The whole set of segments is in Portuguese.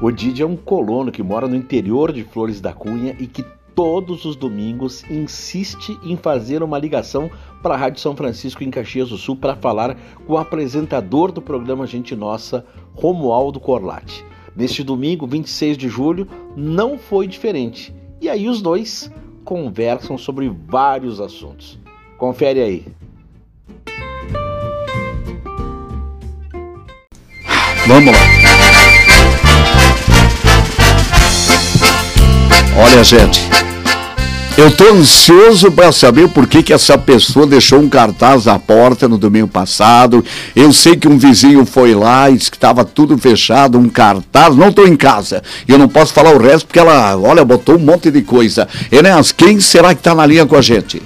O Didi é um colono que mora no interior de Flores da Cunha e que todos os domingos insiste em fazer uma ligação para a Rádio São Francisco em Caxias do Sul para falar com o apresentador do programa Gente Nossa, Romualdo Corlatti. Neste domingo, 26 de julho, não foi diferente. E aí os dois conversam sobre vários assuntos. Confere aí. Vamos lá. Olha, gente, eu tô ansioso para saber por que, que essa pessoa deixou um cartaz na porta no domingo passado. Eu sei que um vizinho foi lá e disse que estava tudo fechado, um cartaz. Não estou em casa. Eu não posso falar o resto porque ela, olha, botou um monte de coisa. Enéas, quem será que está na linha com a gente?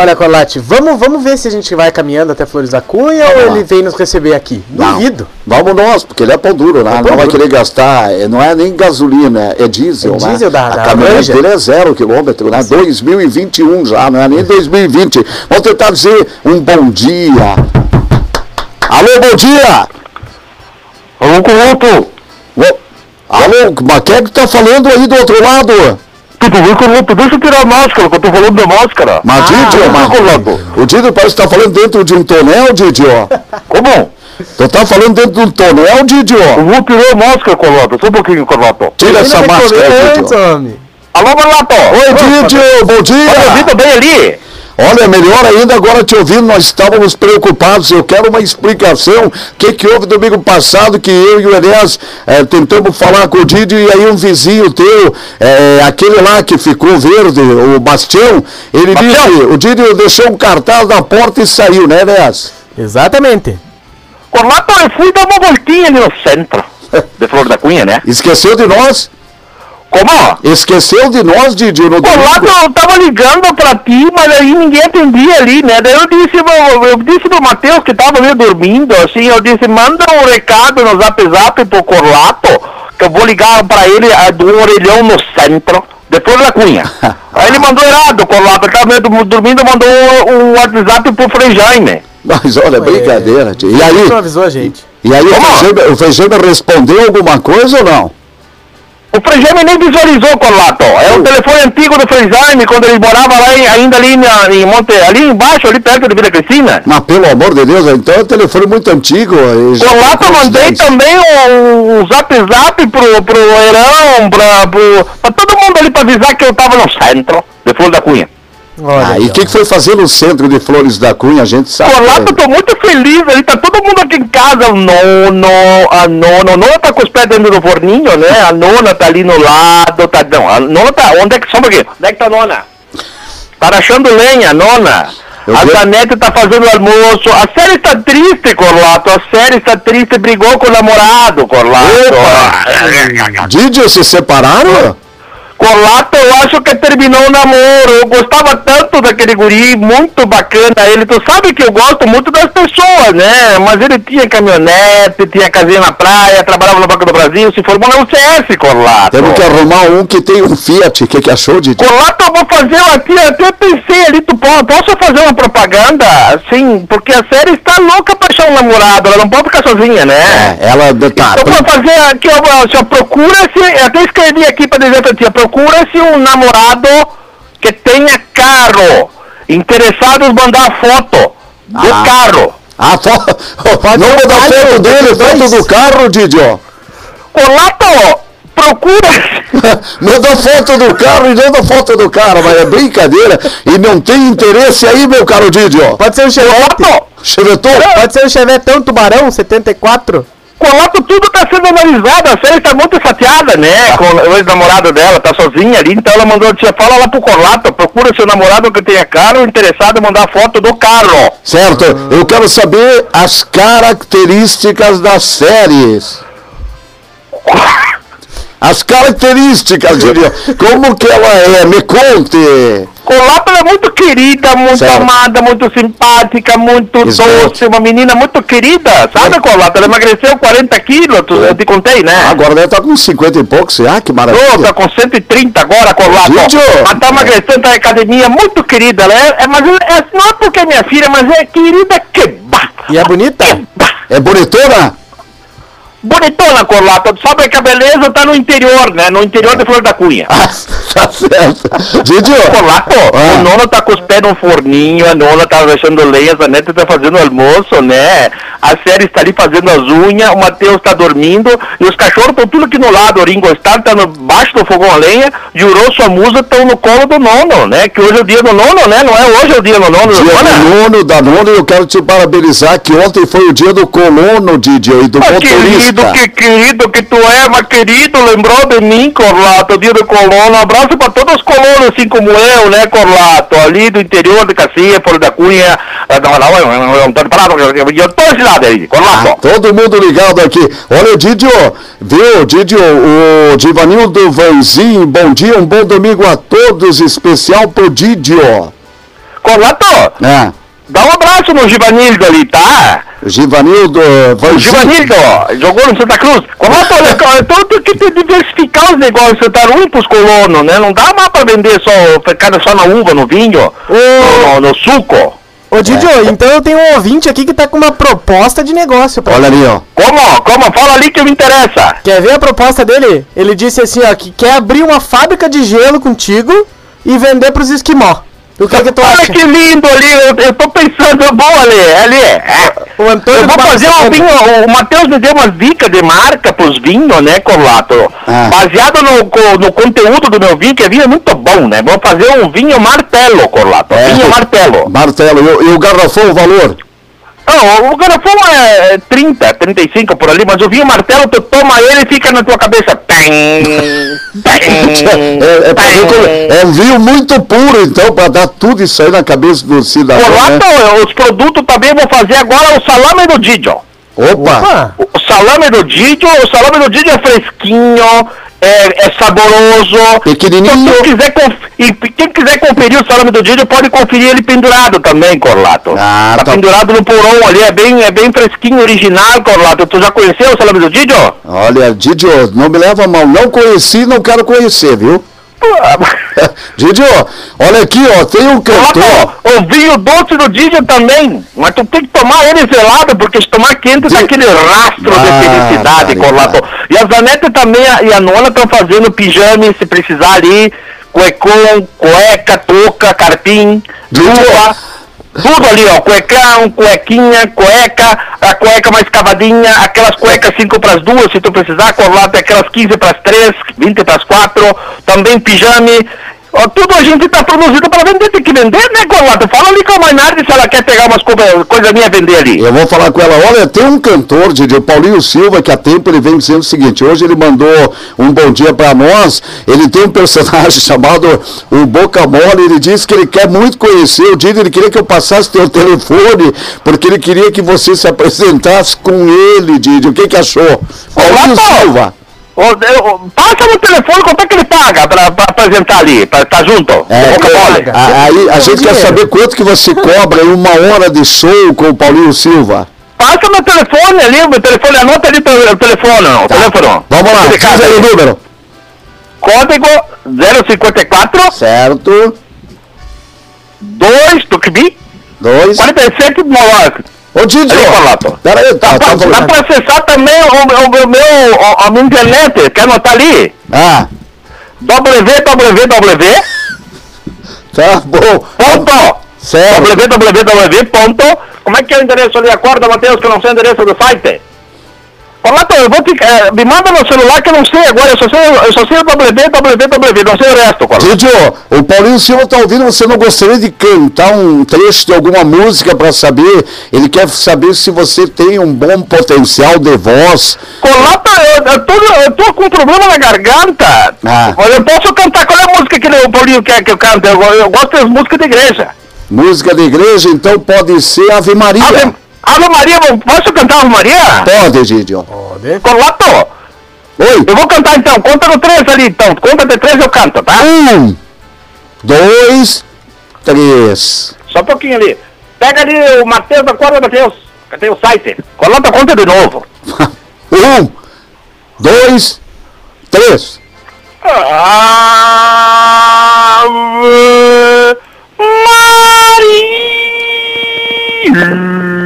Olha, Colate, vamos, vamos ver se a gente vai caminhando até Flores da Cunha Vamos ou lá. ele vem nos receber aqui. Não. Duvido. Vamos nós, porque ele é pão duro, né? É pão não vai duro. querer gastar, é, não é nem gasolina, é diesel, É né? diesel da- A da caminhonete dele é zero quilômetro, né? 2021 já, não é nem 2020. Vamos tentar dizer um bom dia. Alô, bom dia! Alô, Coloto! Ô, Alô, mas quem é que tá falando aí do outro lado? Tudo bem, Coloto? Deixa eu tirar a máscara, que eu tô falando da máscara. Mas, Ah, Didio, mas, Coloto. o Didio parece que tá falando dentro de um tonel, Didio. Como? Tu tá falando dentro de um tonel, Didio? Eu vou tirar a máscara, Coloto. Só um pouquinho, Coloto. Tira essa máscara Didio. homem. Alô! Oi, Didio, bom Olha, dia! Vitor, bem ali? Olha, melhor ainda agora te ouvindo, nós estávamos preocupados. Eu quero uma explicação. O que, que houve domingo passado que eu e o Enéas eh, tentamos falar com o Didi e aí um vizinho teu, eh, aquele lá que ficou verde, o Bastião, ele Bastião. disse, o Didi deixou um cartaz na porta e saiu, né, Enéas? Exatamente. Coloto, eu fui dar uma voltinha ali no centro. De Flor da Cunha, né? Esqueceu de nós? Como? Esqueceu de nós, Didi, no domingo? eu tava ligando pra ti, mas aí ninguém atendia ali, né? Daí eu disse, eu, eu disse pro Matheus que tava meio dormindo, assim, eu disse, manda um recado no zap zap pro Corlato, que eu vou ligar pra ele ah, do orelhão no centro, depois da cunha. aí ele mandou errado, o Corlato, ele tava meio do- dormindo, mandou um, um WhatsApp pro Frei Jaime. Mas olha, brincadeira, Didi. E aí, Não avisou a gente. e aí o o Feijão respondeu alguma coisa ou não? O Frei Jaime nem visualizou o Corlato. É um telefone antigo do Frei Jaime, quando ele morava lá em- ainda ali na- em Monte, ali embaixo, ali perto de Vila Cristina. Mas pelo amor de Deus, então é um telefone muito antigo. Coloca, tem mandei também um, um zap zap pro, pro Herão, pra, pro, pra todo mundo ali pra avisar que eu tava no centro de Flor da Cunha. Olha aí, e o que, que foi fazer no centro de Flores da Cunha? A gente sabe. Colato, eu tô muito feliz ali, tá todo mundo aqui em casa, o nono, a nona, a nona tá com os pés dentro do forninho, né? A nona tá ali no lado, tá, não, a nona tá, onde é que, só um pouquinho, onde é que tá a nona? Tá rachando lenha, a nona. Eu a Zanete tá fazendo almoço. A série tá triste, Corlato. A série está triste, brigou com o namorado, Corlato. Didio, se separaram? Corlato, eu acho que terminou o namoro. Eu gostava tanto daquele guri, muito bacana ele. Tu sabe que eu gosto muito das pessoas, né? Mas ele tinha caminhonete, tinha casinha na praia, trabalhava no Banco do Brasil, se formou na UCS, Corlato. Temos que arrumar um que tem um Fiat. O que, que achou, Didio? Corlato, eu vou fazer aqui, até pensei ali, tu po- posso fazer uma propaganda? Sim, porque a série está louca pra achar um namorado, ela não pode ficar sozinha, né? É, ela. Tá, Então, pra fazer aqui, ó, senhor, procura-se, eu até escrevi aqui pra dizer pra ti, ó, procura-se um namorado que tenha carro, interessados em mandar foto do Ah. carro. Ah, fo... não vou dar vários, foto dele, foto do carro, Didio. Colato, procura Manda foto do carro e não da foto do cara, mas é brincadeira. E não tem interesse aí, meu caro Didio. Pode ser um Chevette. Chevetou? Pode ser um Chevetão Tubarão 74. Colato, tudo tá sendo analisado, a série tá muito chateada, né, com o ex-namorado dela, tá sozinha ali, então ela mandou, tia, fala lá pro Colato, procura seu namorado que tenha carro, interessado em mandar foto do carro. Certo, eu quero saber as características das séries. As características, Didio. Como que ela é? Me conte. Colato é muito querida, muito Certo. amada, muito simpática, muito Exato. doce, uma menina muito querida, sabe, Colato? Ela emagreceu 40 quilos, tu- eu te contei, né? Agora deve estar com 50 e poucos. Ah, que maravilha. tá com 130 agora, Colato. Vídeo. Ela tá emagrecendo, tá na academia, muito querida. Ela é, é- mas é, não é porque é minha filha, mas é querida que bah, E é bonita? bah. É bonitona? Bonitona, Corlato. Tu sabe que a beleza tá no interior, né? No interior de Flor da Cunha. Ah, tá certo. Didio. Ah. o nono tá com os pés no forninho, a nona tá deixando lenha, a neta tá fazendo almoço, né? A série está ali fazendo as unhas, o Matheus tá dormindo, e os cachorros estão tudo aqui no lado, o Ringo Starr tá baixo do fogão a lenha, e o sua musa, estão no colo do nono, né? Que hoje é o dia do nono, né? Não é hoje é o dia do nono, Dia do nono, da nona, e eu quero te parabenizar que ontem foi o dia do colono, Didio, e do Ah, querido, que querido que tu é, mas querido, lembrou de mim, Corlato, dia do colono. Um abraço para todos os colonos, assim como eu, né, Corlato? Ali do interior de Cacia, Fora da Cunha, Antônio Prado, eu tô esse lado aí, Corlato. Ah, todo mundo ligado aqui. Olha, Didio, viu, Didio, o Divanildo Vanzin, bom dia, um bom domingo a todos, especial pro Didio. Corlato, É, dá um abraço no Givanildo ali, tá? Givanildo O Vanzin. Givanildo, jogou no Santa Cruz. Corlato, olha, então tem que diversificar os negócios, você tá ruim pros colonos, né? Não dá mais pra vender só, ficar só na uva, no vinho, no, no suco. Ô, Didio, É. então eu tenho um ouvinte aqui que tá com uma proposta de negócio pra Olha ali, ó. Como? Como? Fala ali que me interessa. Quer ver a proposta dele? Ele disse assim, ó, que quer abrir uma fábrica de gelo contigo e vender pros esquimó. O que, que tu Olha acha? que lindo ali, eu, eu tô pensando, bom ali, ali, é. O Antônio Eu vou fazer um vinho, o Matheus me deu umas dicas de marca pros vinhos, né, Corlato? Ah. Baseado no, no conteúdo do meu vinho, que é vinho muito bom, né? Vou fazer um vinho martelo, Corlato, É. vinho martelo. Martelo, e o garrafão, o valor? Não, o garrafão é 30, 35 por ali, mas o vinho martelo, tu toma ele e fica na tua cabeça. Tem, tem, É, é, como- é um vinho muito puro, então, para dar tudo isso aí na cabeça do cidadão. Corlato, Né? os produtos também vou fazer agora o salame do Didio. Opa! Opa! O salame do Didio, o salame do Didio é fresquinho, é, é saboroso. Pequenininho. Então, quem quiser, e quem quiser conferir o salame do Didio pode conferir ele pendurado também, Corlato. Ah, tá, tá. pendurado no porão ali, é bem, é bem fresquinho, original, Corlato. Tu já conheceu o salame do Didio? Olha, Didio, não me leva a mal. Não conheci, não quero conhecer, viu? Didio, olha aqui, ó, tem um cantor. Corlato, o vinho doce do Didio também, mas tu tem que tomar ele gelado, porque se tomar quente dá Di- aquele rastro Ah, de felicidade, tá ligado. E a Zanete também e a Nona estão fazendo pijama, se precisar ali, cuecão, cueca, touca, carpim, luva, tudo ali, ó, cuecão, cuequinha, cueca, a cueca mais cavadinha, aquelas cuecas 5 para as duas, se tu precisar, Corlato, aquelas 15 para as 3, 20 para as 4, também pijame, ó, tudo a gente tá produzindo para vender, tem que vender, né, Corlato? Fala ali com a Mainardi se ela quer pegar umas coisas coisa minha vender ali. Eu vou falar com ela, olha, tem um cantor, Didio, Paulinho Silva, que há tempo ele vem dizendo o seguinte, hoje ele mandou um bom dia para nós, ele tem um personagem chamado o Boca Mole, ele disse que ele quer muito conhecer o Didio, ele queria que eu passasse teu telefone, porque ele queria que você se apresentasse com ele, Didio, o que que achou? Paulinho Rapaz! Silva. Eu- passa no telefone quanto é que ele paga pra, pra apresentar ali, pra estar junto? É, Boca mole. paga. a- aí a gente quer saber quanto que você cobra em uma hora de show com o Paulinho Silva. Passa meu telefone ali, meu telefone, anota ali o telefone, não, o telefone. Vamos lá, diz aí o número. Código 054 Certo, 2, tu que vi? dois. 47 9. Ô, Corlato. pera aí, Dá tá, tá falando. pra acessar também o, o, o meu, a, a minha internet, quer anotar ali? Ah, www. tá bom. Ponto. Certo. www. Ponto. Como é que é o endereço ali? Acorda, Matheus, que eu não sei o endereço do site. Colato, eu vou te, eh, me manda no celular que eu não sei agora, eu só sei, eu só sei o www, não sei o resto, Colato. Didio, o Paulinho Silva tá ouvindo, você não gostaria de cantar um trecho de alguma música para saber? Ele quer saber se você tem um bom potencial de voz. Colato, eu, eu, tô, eu tô com um problema na garganta. Ah. Eu posso cantar, qual é a música que o Paulinho quer que eu cante? Eu, eu gosto das músicas de igreja. Música de igreja, então pode ser Ave Maria. Ave, Ave Maria, posso cantar Ave Maria? Pode, Didio. Pode. Colato, Oi. eu vou cantar então, conta no três ali então, conta de três eu canto, tá? Um, dois, três. Só um pouquinho ali. Pega ali o Matheus, acorda, Matheus. Cadê o site? Coloca a conta de novo. Um, dois, três. Ave Maria.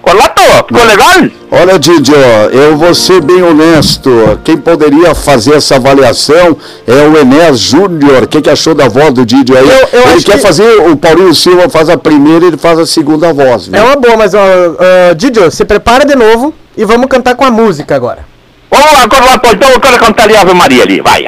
Colato, Ficou legal? Olha, Didio, eu vou ser bem honesto. Quem poderia fazer essa avaliação é o Enéas Júnior. O que, que achou da voz do Didio aí? Eu- eu ele quer que- fazer, o Paulinho Silva faz a primeira e ele faz a segunda voz. É Viu? uma boa, mas ó, ó, Didio, se prepara de novo e vamos cantar com a música agora. Vamos lá, Corlato, então eu quero cantar ali a Ave Maria ali. Vai.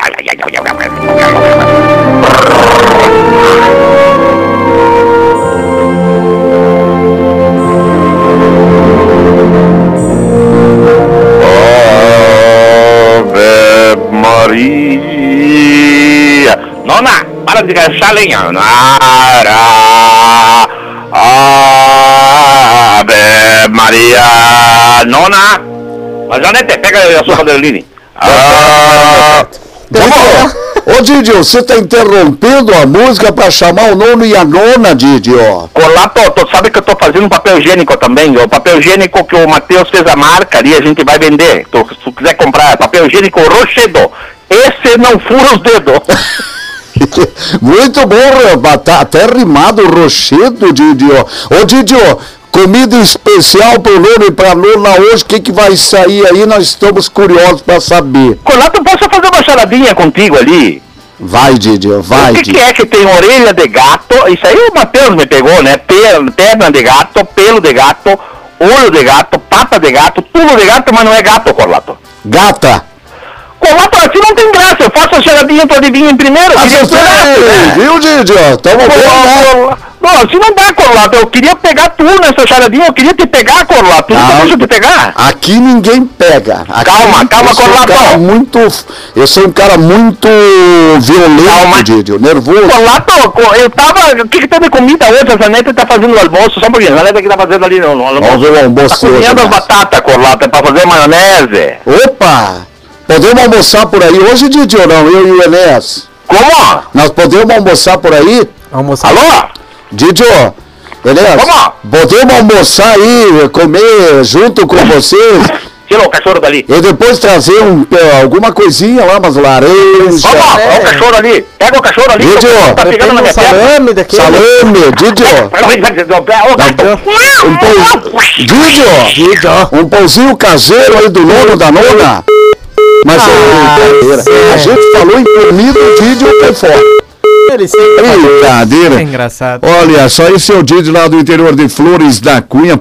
Maria. Nona, para de gastar lenha. Nara. Ave Maria. Nona. Mas Janete, pega a sua Adeline. Ah, ô Didio, você está interrompendo a música para chamar o nono e a nona, Didio. Colato, tu sabe que eu tô fazendo um papel higiênico também. O papel higiênico que o Matheus fez a marca ali, a gente vai vender. Tu, se tu quiser comprar papel higiênico Rochedo, esse não fura os dedos. Muito bom. Tá até rimado rochedo, Didio. Ô, Didio, comida especial pro nono e pra nona hoje, o que, que vai sair aí? Nós estamos curiosos para saber. Colato, posso fazer uma charadinha contigo ali? Vai, Didio, vai, o que, que é que tem orelha de gato? Isso aí o Matheus me pegou, né? Per- Perna de gato, pelo de gato, olho de gato, pata de gato, tudo de gato, mas não é gato, Corlato. Gata. Corlato, assim não tem graça. Eu faço a charadinha, tu adivinha em primeiro. queria né? viu, Didio? Tamo bem, né? Não, assim não dá, Corlato. Eu queria pegar tu nessa charadinha, eu queria te pegar, Corlato. Tu Não. deixa te pegar? Aqui ninguém pega. Aqui Calma, calma, eu sou um Corlato. cara muito. Eu sou um cara muito violento, Calma. Didio, nervoso. Corlato, co- eu tava. O que, que tem de comida hoje? A Zaneta tá fazendo o almoço, só um pouquinho. A Zaneta que tá fazendo ali no, no almoço. Vamos ver o almoço Tá cozinhando as mas- batatas, Corlato, é pra fazer maionese. Opa! Podemos almoçar por aí hoje, Didi, ou não? Eu e o Enéas. Como? Nós podemos almoçar por aí? Almoçar. Alô? Didi, Enéas, Vamos! podemos almoçar aí, comer junto com vocês Tira o cachorro dali. e depois trazer um, eh, alguma coisinha lá, umas laranjas, Vamos, É. olha o cachorro ali. Pega o cachorro ali. Vídeo. que o cachorro Tá pegando na minha perna. salame daquele. salame, Didi. Ô, gato. Um pão, Didi, um pãozinho caseiro aí do nono da nona. Mas Ah. A gente falou em comida, o Didi foi fora. Ele sempre Brincadeira. é engraçado. Olha, só esse é o Didi lá do interior de Flores da Cunha.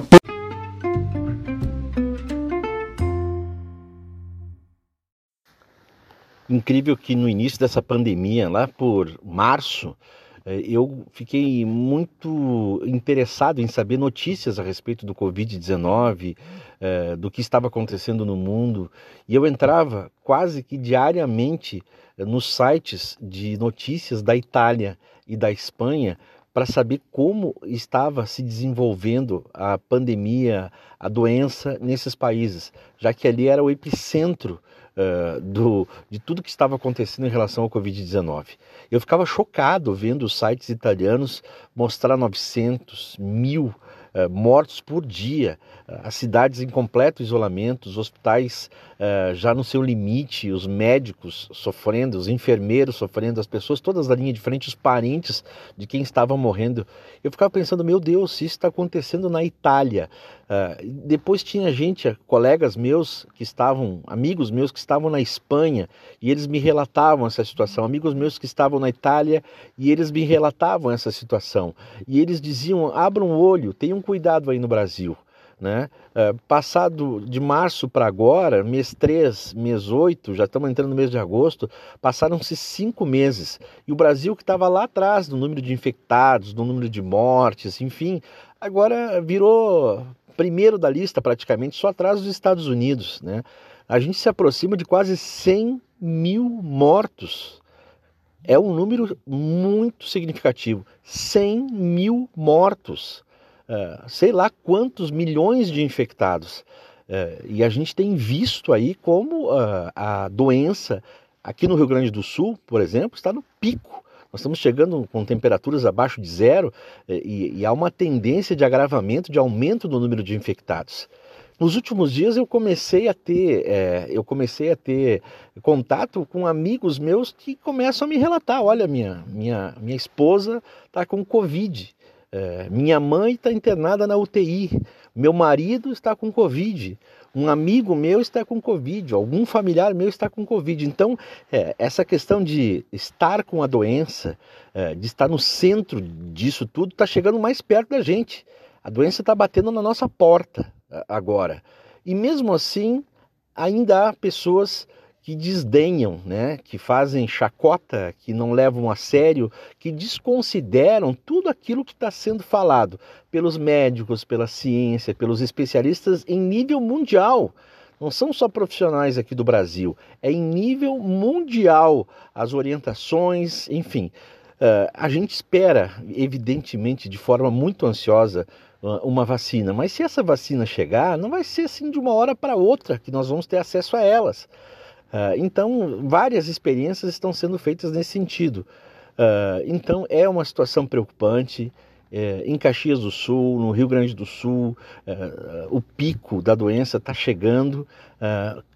Incrível que no início dessa pandemia, lá por março, eu fiquei muito interessado em saber notícias a respeito do Covid-19, eh, do que estava acontecendo no mundo, e eu entrava quase que diariamente eh, nos sites de notícias da Itália e da Espanha para saber como estava se desenvolvendo a pandemia, a doença nesses países, já que ali era o epicentro eh, do, de tudo que estava acontecendo em relação ao Covid-19. Eu ficava chocado vendo os sites italianos mostrar 900, mil eh, mortos por dia, as cidades em completo isolamento, os hospitais eh, já no seu limite, os médicos sofrendo, os enfermeiros sofrendo, as pessoas todas da linha de frente, os parentes de quem estava morrendo. Eu ficava pensando, meu Deus, se isso está acontecendo na Itália. Ah, depois tinha gente, colegas meus que estavam, amigos meus que estavam na Espanha e eles me relatavam essa situação, amigos meus que estavam na Itália e eles me relatavam essa situação. E eles diziam: abram o olho, tenham cuidado aí no Brasil. Né? Ah, passado de março para agora, mês 3, mês 8, já estamos entrando no mês de agosto, passaram-se cinco meses. E o Brasil, que estava lá atrás no número de infectados, no número de mortes, enfim, agora virou primeiro da lista praticamente, só atrás dos Estados Unidos. Né? A gente se aproxima de quase 100 mil mortos. É um número muito significativo. 100 mil mortos. Uh, sei lá quantos milhões de infectados. Uh, e a gente tem visto aí como uh, a doença aqui no Rio Grande do Sul, por exemplo, está no pico. Nós estamos chegando com temperaturas abaixo de zero e, e há uma tendência de agravamento, de aumento do número de infectados. Nos últimos dias eu comecei a ter, é, eu comecei a ter contato com amigos meus que começam a me relatar, olha minha minha minha esposa está com covid, É, minha mãe está internada na UTI, meu marido está com Covid, um amigo meu está com Covid, algum familiar meu está com Covid. Então, é, essa questão de estar com a doença, é, de estar no centro disso tudo, está chegando mais perto da gente. A doença está batendo na nossa porta agora. E mesmo assim, ainda há pessoas que desdenham, né, que fazem chacota, que não levam a sério, que desconsideram tudo aquilo que está sendo falado pelos médicos, pela ciência, pelos especialistas em nível mundial. Não são só profissionais aqui do Brasil, é em nível mundial as orientações, enfim. Uh, a gente espera, evidentemente, de forma muito ansiosa, uma vacina, mas se essa vacina chegar, não vai ser assim de uma hora para outra que nós vamos ter acesso a elas. Uh, então, várias experiências estão sendo feitas nesse sentido. Uh, então, é uma situação preocupante. É, em Caxias do Sul, no Rio Grande do Sul, uh, o pico da doença está chegando,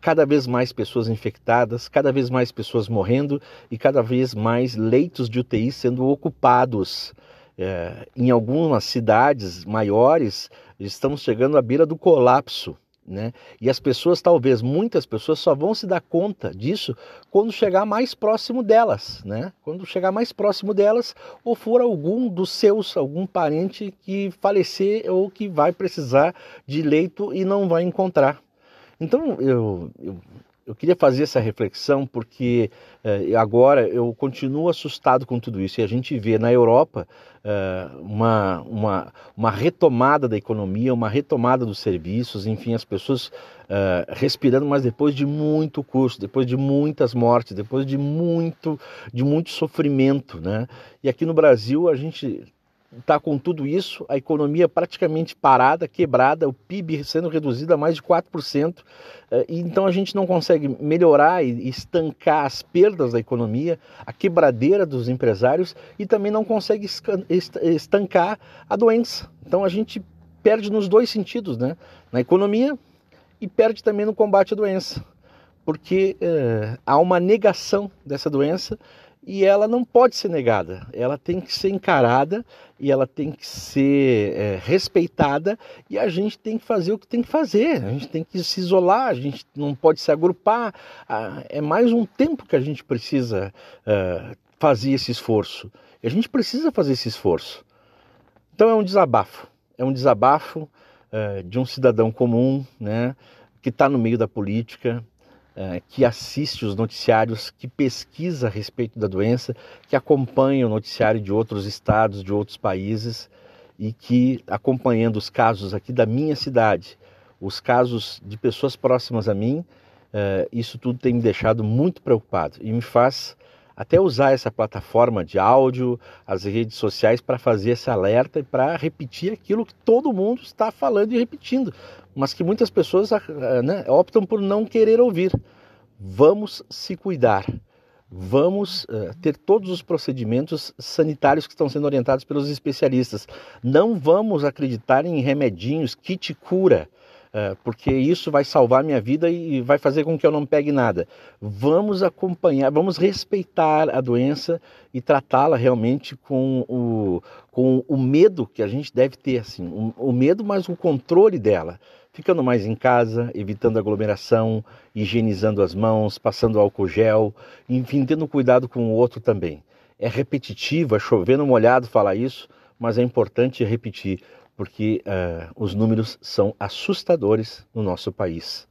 cada vez mais pessoas infectadas, cada vez mais pessoas morrendo e cada vez mais leitos de UTI sendo ocupados. É, em algumas cidades maiores, estamos chegando à beira do colapso. Né? E as pessoas, talvez muitas pessoas, só vão se dar conta disso quando chegar mais próximo delas, né? Quando chegar mais próximo delas, ou for algum dos seus, algum parente que falecer ou que vai precisar de leito e não vai encontrar. Então eu, eu, eu queria fazer essa reflexão porque eh, agora eu continuo assustado com tudo isso e a gente vê na Europa eh, uma, uma, uma retomada da economia, uma retomada dos serviços, enfim, as pessoas eh, respirando, mas depois de muito custo, depois de muitas mortes, depois de muito, de muito sofrimento, né? E aqui no Brasil a gente está com tudo isso, a economia praticamente parada, quebrada, o PIB sendo reduzido a mais de 4%, eh, então a gente não consegue melhorar e estancar as perdas da economia, a quebradeira dos empresários e também não consegue estancar a doença. Então a gente perde nos dois sentidos, né? Na economia e perde também no combate à doença, porque é, há uma negação dessa doença e ela não pode ser negada, ela tem que ser encarada e ela tem que ser é, respeitada. E a gente tem que fazer o que tem que fazer, a gente tem que se isolar, a gente não pode se agrupar, ah, é mais um tempo que a gente precisa uh, fazer esse esforço, e a gente precisa fazer esse esforço. Então é um desabafo, é um desabafo uh, de um cidadão comum, né, que está no meio da política, é, que assiste os noticiários, que pesquisa a respeito da doença, que acompanha o noticiário de outros estados, de outros países e que, acompanhando os casos aqui da minha cidade, os casos de pessoas próximas a mim, é, isso tudo tem me deixado muito preocupado e me faz até usar essa plataforma de áudio, as redes sociais para fazer esse alerta e para repetir aquilo que todo mundo está falando e repetindo, mas que muitas pessoas ah, né, optam por não querer ouvir. Vamos se cuidar. Vamos uh, ter todos os procedimentos sanitários que estão sendo orientados pelos especialistas. Não vamos acreditar em remedinhos, kit cura, uh, porque isso vai salvar minha vida e vai fazer com que eu não pegue nada. Vamos acompanhar, vamos respeitar a doença e tratá-la realmente com o, com o medo que a gente deve ter, assim, o, o medo, mas o controle dela ficando mais em casa, evitando aglomeração, higienizando as mãos, passando álcool gel, enfim, tendo cuidado com o outro também. É repetitivo, é chovendo molhado falar isso, mas é importante repetir, porque uh, os números são assustadores no nosso país.